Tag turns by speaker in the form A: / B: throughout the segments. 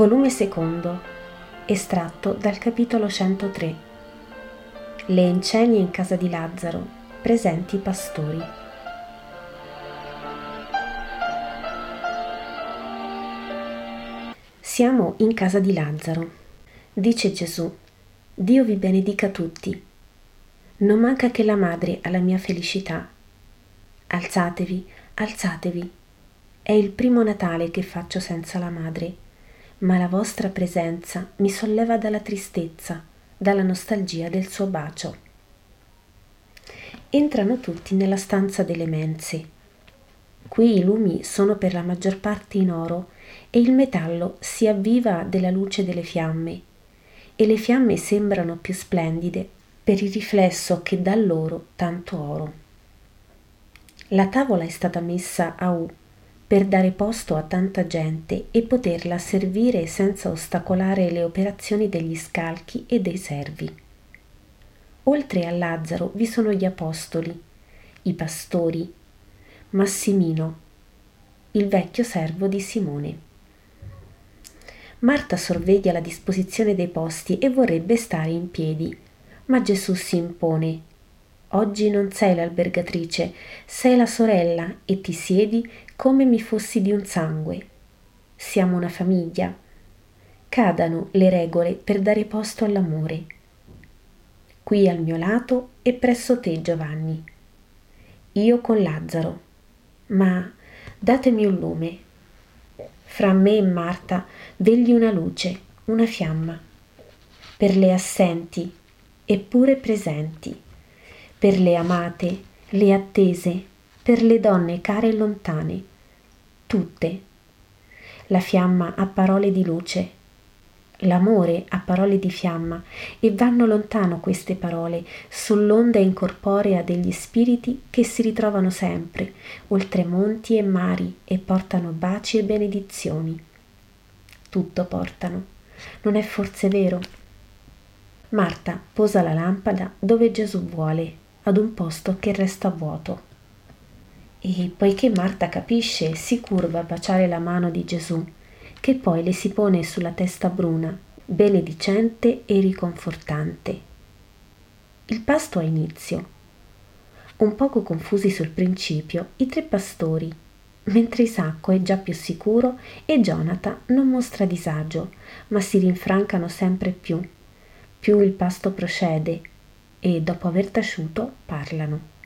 A: Volume secondo, estratto dal capitolo 103. Le incenie in casa di Lazzaro, presenti i pastori. Siamo in casa di Lazzaro. Dice Gesù, Dio vi benedica tutti. Non manca che la madre alla mia felicità. Alzatevi, alzatevi. È il primo Natale che faccio senza la madre ma la vostra presenza mi solleva dalla tristezza, dalla nostalgia del suo bacio. Entrano tutti nella stanza delle mense. Qui i lumi sono per la maggior parte in oro e il metallo si avviva della luce delle fiamme e le fiamme sembrano più splendide per il riflesso che dà loro tanto oro. La tavola è stata messa a U per dare posto a tanta gente e poterla servire senza ostacolare le operazioni degli scalchi e dei servi. Oltre a Lazzaro vi sono gli apostoli, i pastori, Massimino, il vecchio servo di Simone. Marta sorveglia la disposizione dei posti e vorrebbe stare in piedi, ma Gesù si impone Oggi non sei l'albergatrice, sei la sorella e ti siedi come mi fossi di un sangue. Siamo una famiglia. Cadano le regole per dare posto all'amore. Qui al mio lato e presso te, Giovanni. Io con Lazzaro. Ma datemi un lume. Fra me e Marta vegli una luce, una fiamma. Per le assenti, eppure presenti per le amate, le attese, per le donne care e lontane, tutte. La fiamma ha parole di luce, l'amore ha parole di fiamma e vanno lontano queste parole sull'onda incorporea degli spiriti che si ritrovano sempre, oltre monti e mari e portano baci e benedizioni. Tutto portano. Non è forse vero? Marta posa la lampada dove Gesù vuole ad un posto che resta vuoto. E poiché Marta capisce, si curva a baciare la mano di Gesù, che poi le si pone sulla testa bruna, benedicente e riconfortante. Il pasto ha inizio. Un poco confusi sul principio, i tre pastori, mentre Isacco è già più sicuro e Jonathan non mostra disagio, ma si rinfrancano sempre più. Più il pasto procede e dopo aver taciuto parlano.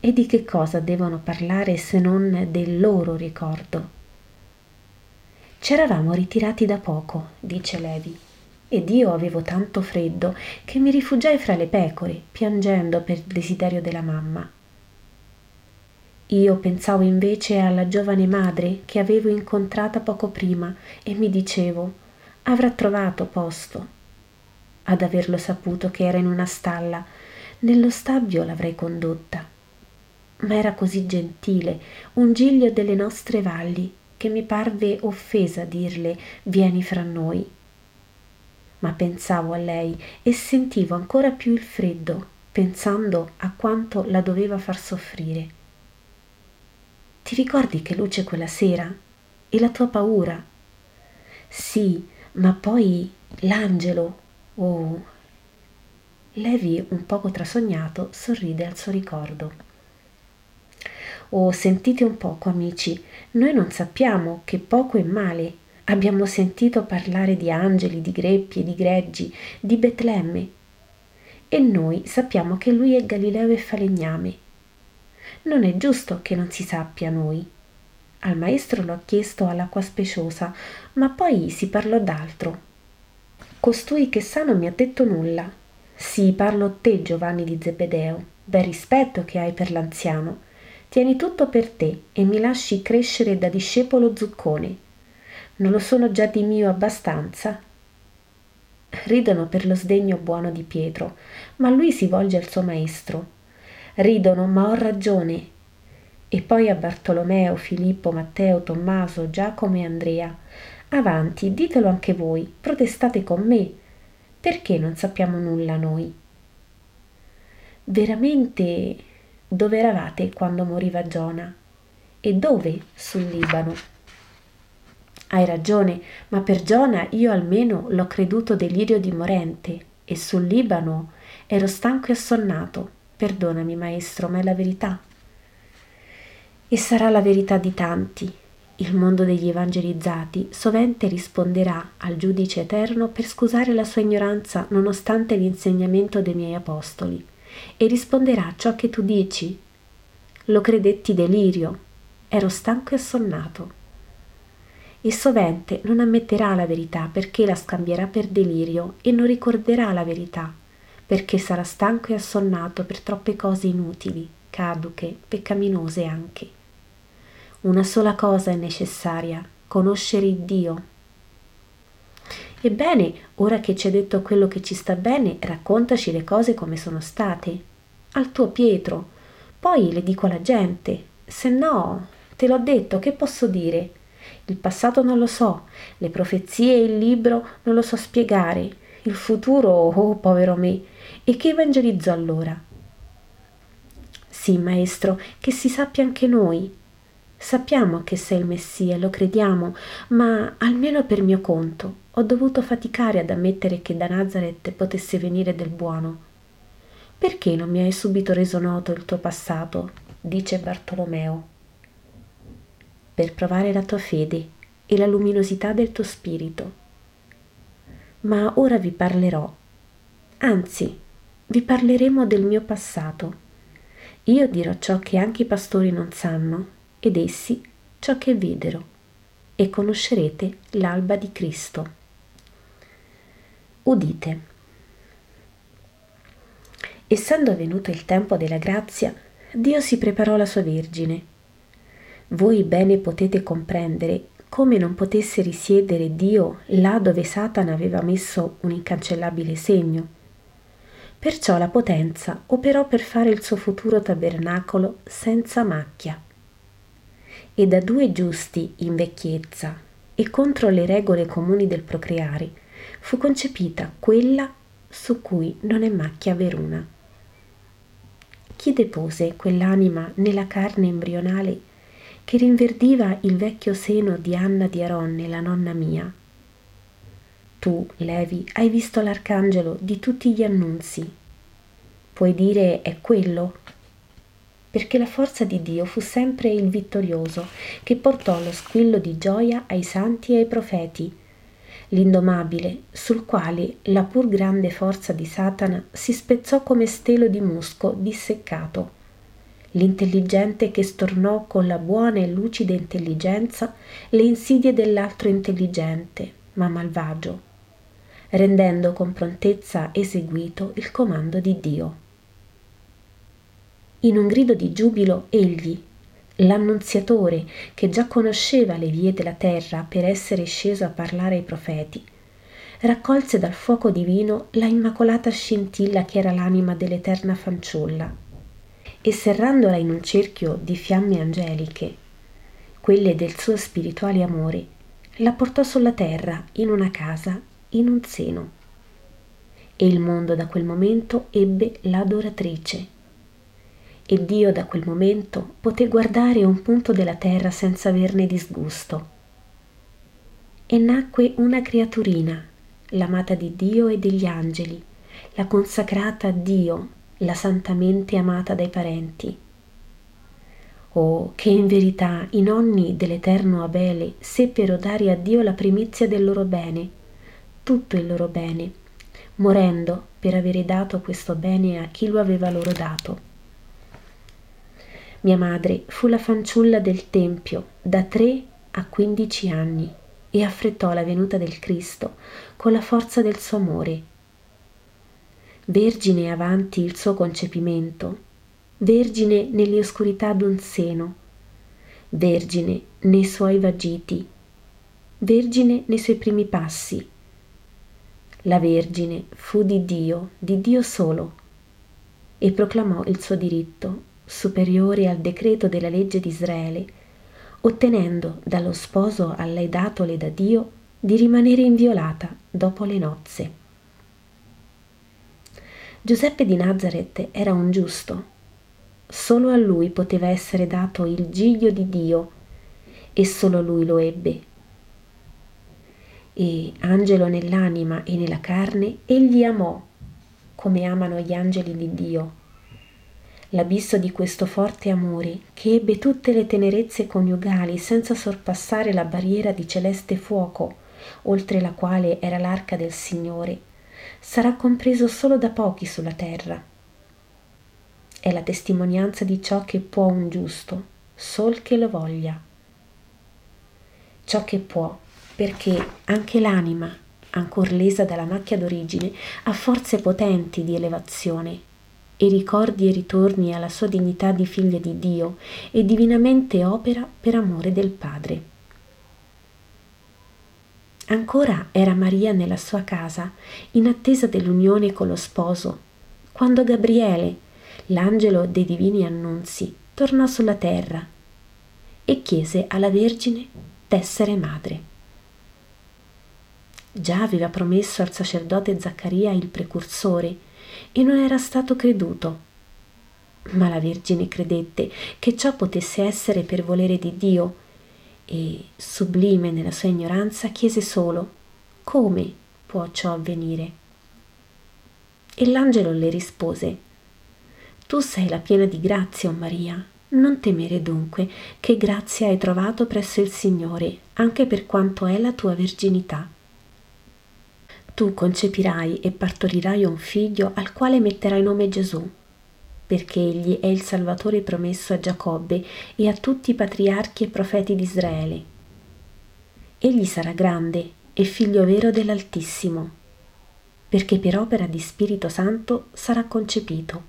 A: E di che cosa devono parlare se non del loro ricordo? C'eravamo ritirati da poco, dice Levi, ed io avevo tanto freddo che mi rifugiai fra le pecore, piangendo per il desiderio della mamma. Io pensavo invece alla giovane madre che avevo incontrata poco prima e mi dicevo avrà trovato posto ad averlo saputo che era in una stalla. Nello stabbio l'avrei condotta. Ma era così gentile, un giglio delle nostre valli, che mi parve offesa dirle vieni fra noi. Ma pensavo a lei e sentivo ancora più il freddo, pensando a quanto la doveva far soffrire. Ti ricordi che luce quella sera? E la tua paura? Sì, ma poi l'angelo Oh. Levi, un poco trasognato, sorride al suo ricordo. Oh, sentite un poco, amici, noi non sappiamo che poco è male. Abbiamo sentito parlare di angeli, di greppi e di greggi, di Betlemme. E noi sappiamo che lui è Galileo e falegname. Non è giusto che non si sappia noi. Al maestro l'ho chiesto all'acqua speciosa, ma poi si parlò d'altro Costui che sa non mi ha detto nulla. Sì, parlo a te, Giovanni di Zebedeo. Bel rispetto che hai per l'anziano. Tieni tutto per te e mi lasci crescere da discepolo zuccone. Non lo sono già di mio abbastanza? Ridono per lo sdegno buono di Pietro, ma lui si volge al suo maestro. Ridono, ma ho ragione. E poi a Bartolomeo, Filippo, Matteo, Tommaso, Giacomo e Andrea Avanti, ditelo anche voi, protestate con me. Perché non sappiamo nulla noi? Veramente dove eravate quando moriva Giona? E dove sul Libano? Hai ragione, ma per Giona io almeno l'ho creduto delirio dimorente e sul Libano ero stanco e assonnato. Perdonami, maestro, ma è la verità. E sarà la verità di tanti. Il mondo degli evangelizzati sovente risponderà al giudice eterno per scusare la sua ignoranza nonostante l'insegnamento dei miei apostoli e risponderà ciò che tu dici. Lo credetti delirio, ero stanco e assonnato e sovente non ammetterà la verità perché la scambierà per delirio e non ricorderà la verità perché sarà stanco e assonnato per troppe cose inutili, caduche, peccaminose anche. Una sola cosa è necessaria, conoscere Dio. Ebbene, ora che ci hai detto quello che ci sta bene, raccontaci le cose come sono state. Al tuo Pietro. Poi le dico alla gente. Se no, te l'ho detto, che posso dire? Il passato non lo so, le profezie e il libro non lo so spiegare, il futuro, oh povero me, e che evangelizzo allora? Sì, maestro, che si sappia anche noi. Sappiamo che sei il Messia, lo crediamo, ma almeno per mio conto ho dovuto faticare ad ammettere che da Nazareth potesse venire del buono. Perché non mi hai subito reso noto il tuo passato? dice Bartolomeo per provare la tua fede e la luminosità del tuo spirito. Ma ora vi parlerò, anzi, vi parleremo del mio passato. Io dirò ciò che anche i pastori non sanno ed essi ciò che videro e conoscerete l'alba di Cristo. Udite. Essendo venuto il tempo della grazia, Dio si preparò la sua Vergine voi bene potete comprendere come non potesse risiedere Dio là dove Satana aveva messo un incancellabile segno. Perciò la potenza operò per fare il suo futuro tabernacolo senza macchia. E da due giusti in vecchiezza e contro le regole comuni del procreare fu concepita quella su cui non è macchia veruna. Chi depose quell'anima nella carne embrionale che rinverdiva il vecchio seno di Anna di Aronne, la nonna mia. Tu, Levi, hai visto l'arcangelo di tutti gli annunzi. Puoi dire è quello? Perché la forza di Dio fu sempre il vittorioso, che portò lo squillo di gioia ai santi e ai profeti, l'indomabile, sul quale la pur grande forza di Satana si spezzò come stelo di musco disseccato l'intelligente che stornò con la buona e lucida intelligenza le insidie dell'altro intelligente, ma malvagio, rendendo con prontezza eseguito il comando di Dio. In un grido di giubilo egli, l'annunziatore che già conosceva le vie della terra per essere sceso a parlare ai profeti, raccolse dal fuoco divino la immacolata scintilla che era l'anima dell'eterna fanciulla e serrandola in un cerchio di fiamme angeliche, quelle del suo spirituale amore, la portò sulla terra in una casa, in un seno. E il mondo da quel momento ebbe l'adoratrice. E Dio da quel momento poté guardare un punto della terra senza averne disgusto. E nacque una creaturina, l'amata di Dio e degli angeli, la consacrata a Dio la santamente amata dai parenti. Oh, che in verità i nonni dell'eterno Abele seppero dare a Dio la primizia del loro bene, tutto il loro bene, morendo per avere dato questo bene a chi lo aveva loro dato. Mia madre fu la fanciulla del Tempio da tre a quindici anni e affrettò la venuta del Cristo con la forza del suo amore vergine avanti il suo concepimento, vergine nelle oscurità d'un seno, vergine nei suoi vagiti, vergine nei suoi primi passi. La Vergine fu di Dio, di Dio solo, e proclamò il suo diritto, superiore al decreto della legge di Israele, ottenendo dallo sposo a lei datole da Dio di rimanere inviolata dopo le nozze. Giuseppe di Nazareth era un giusto. Solo a lui poteva essere dato il giglio di Dio e solo lui lo ebbe. E angelo nell'anima e nella carne, egli amò, come amano gli angeli di Dio. L'abisso di questo forte amore, che ebbe tutte le tenerezze coniugali senza sorpassare la barriera di celeste fuoco, oltre la quale era l'arca del Signore, sarà compreso solo da pochi sulla terra. È la testimonianza di ciò che può un giusto, sol che lo voglia. Ciò che può, perché anche l'anima, ancor lesa dalla macchia d'origine, ha forze potenti di elevazione e ricordi e ritorni alla sua dignità di figlia di Dio e divinamente opera per amore del Padre. Ancora era Maria nella sua casa, in attesa dell'unione con lo sposo, quando Gabriele, l'angelo dei divini annunzi, tornò sulla terra e chiese alla Vergine d'essere madre. Già aveva promesso al sacerdote Zaccaria il precursore e non era stato creduto. Ma la Vergine credette che ciò potesse essere per volere di Dio e, sublime nella sua ignoranza, chiese solo come può ciò avvenire. E l'angelo le rispose Tu sei la piena di grazia, o Maria, non temere dunque che grazia hai trovato presso il Signore, anche per quanto è la tua verginità. Tu concepirai e partorirai un figlio al quale metterai nome Gesù perché egli è il Salvatore promesso a Giacobbe e a tutti i patriarchi e profeti di Israele. Egli sarà grande e figlio vero dell'Altissimo, perché per opera di Spirito Santo sarà concepito.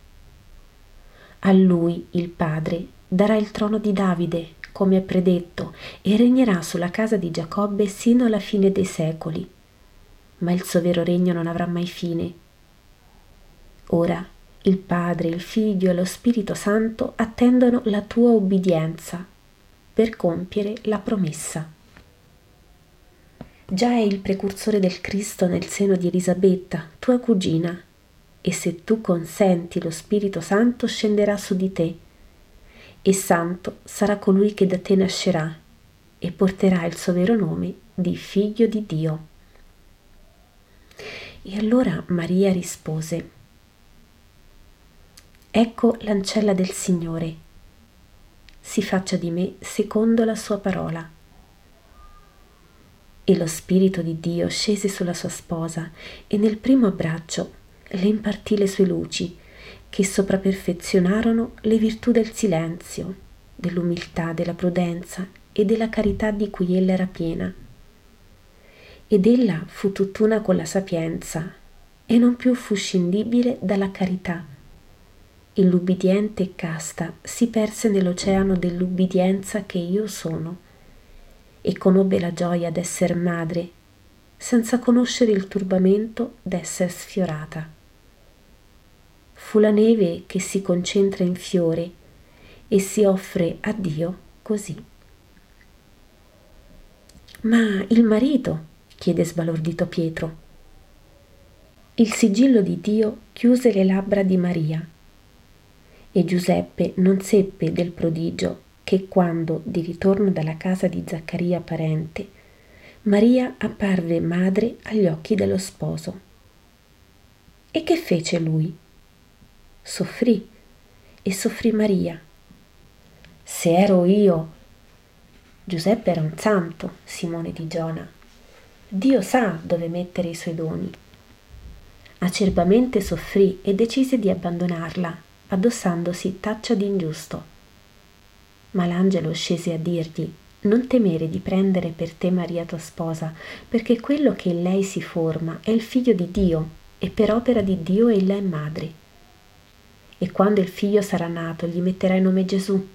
A: A lui, il Padre, darà il trono di Davide, come è predetto, e regnerà sulla casa di Giacobbe sino alla fine dei secoli. Ma il suo vero regno non avrà mai fine. Ora il Padre, il Figlio e lo Spirito Santo attendono la tua obbedienza per compiere la promessa. Già è il precursore del Cristo nel seno di Elisabetta, tua cugina, e se tu consenti lo Spirito Santo scenderà su di te, e santo sarà colui che da te nascerà, e porterà il suo vero nome di Figlio di Dio. E allora Maria rispose, Ecco l'ancella del Signore. Si faccia di me secondo la sua parola. E lo Spirito di Dio scese sulla sua sposa e nel primo abbraccio le impartì le sue luci, che sopraperfezionarono le virtù del silenzio, dell'umiltà, della prudenza e della carità di cui ella era piena. Ed ella fu tutt'una con la sapienza e non più fu scindibile dalla carità e l'ubbidiente e casta si perse nell'oceano dell'ubbidienza che io sono e conobbe la gioia d'esser madre senza conoscere il turbamento d'esser sfiorata. Fu la neve che si concentra in fiore e si offre a Dio così. Ma il marito? Chiede sbalordito Pietro. Il sigillo di Dio chiuse le labbra di Maria e Giuseppe non seppe del prodigio che quando, di ritorno dalla casa di Zaccaria parente, Maria apparve madre agli occhi dello sposo. E che fece lui? Soffrì e soffrì Maria. Se ero io. Giuseppe era un santo, Simone di Giona. Dio sa dove mettere i suoi doni. Acerbamente soffrì e decise di abbandonarla addossandosi taccia d'ingiusto. Ma l'angelo scese a dirgli non temere di prendere per te Maria tua sposa, perché quello che in lei si forma è il figlio di Dio, e per opera di Dio ella è madre. E quando il figlio sarà nato gli metterai nome Gesù,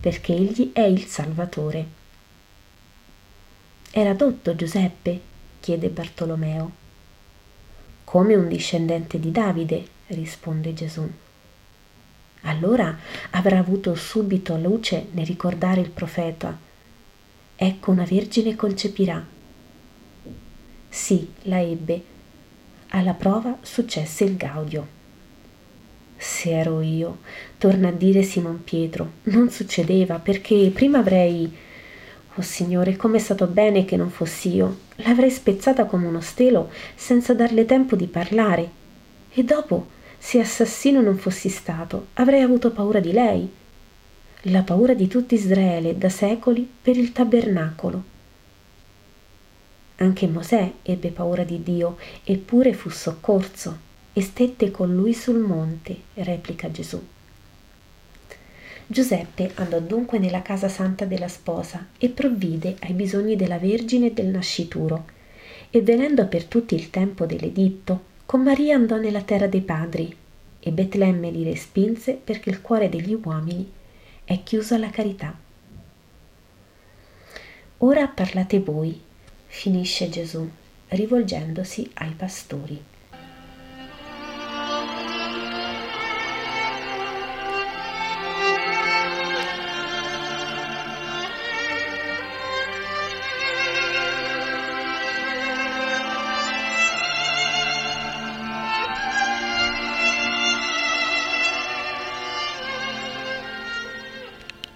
A: perché egli è il Salvatore. Era dotto Giuseppe? Chiede Bartolomeo. Come un discendente di Davide, risponde Gesù allora avrà avuto subito luce nel ricordare il profeta. Ecco una vergine concepirà. Sì, la ebbe. Alla prova successe il gaudio. Se ero io, torna a dire Simon Pietro, non succedeva perché prima avrei... Oh Signore, com'è stato bene che non fossi io. L'avrei spezzata come uno stelo senza darle tempo di parlare. E dopo, se assassino non fossi stato, avrei avuto paura di lei. La paura di tutto Israele da secoli per il tabernacolo. Anche Mosè ebbe paura di Dio, eppure fu soccorso e stette con lui sul monte, replica Gesù. Giuseppe andò dunque nella casa santa della sposa e provvide ai bisogni della Vergine e del nascituro. E venendo per tutto il tempo dell'editto, con Maria andò nella terra dei padri, e Betlemme li respinse perché il cuore degli uomini è chiuso alla carità. Ora parlate voi, finisce Gesù, rivolgendosi ai pastori.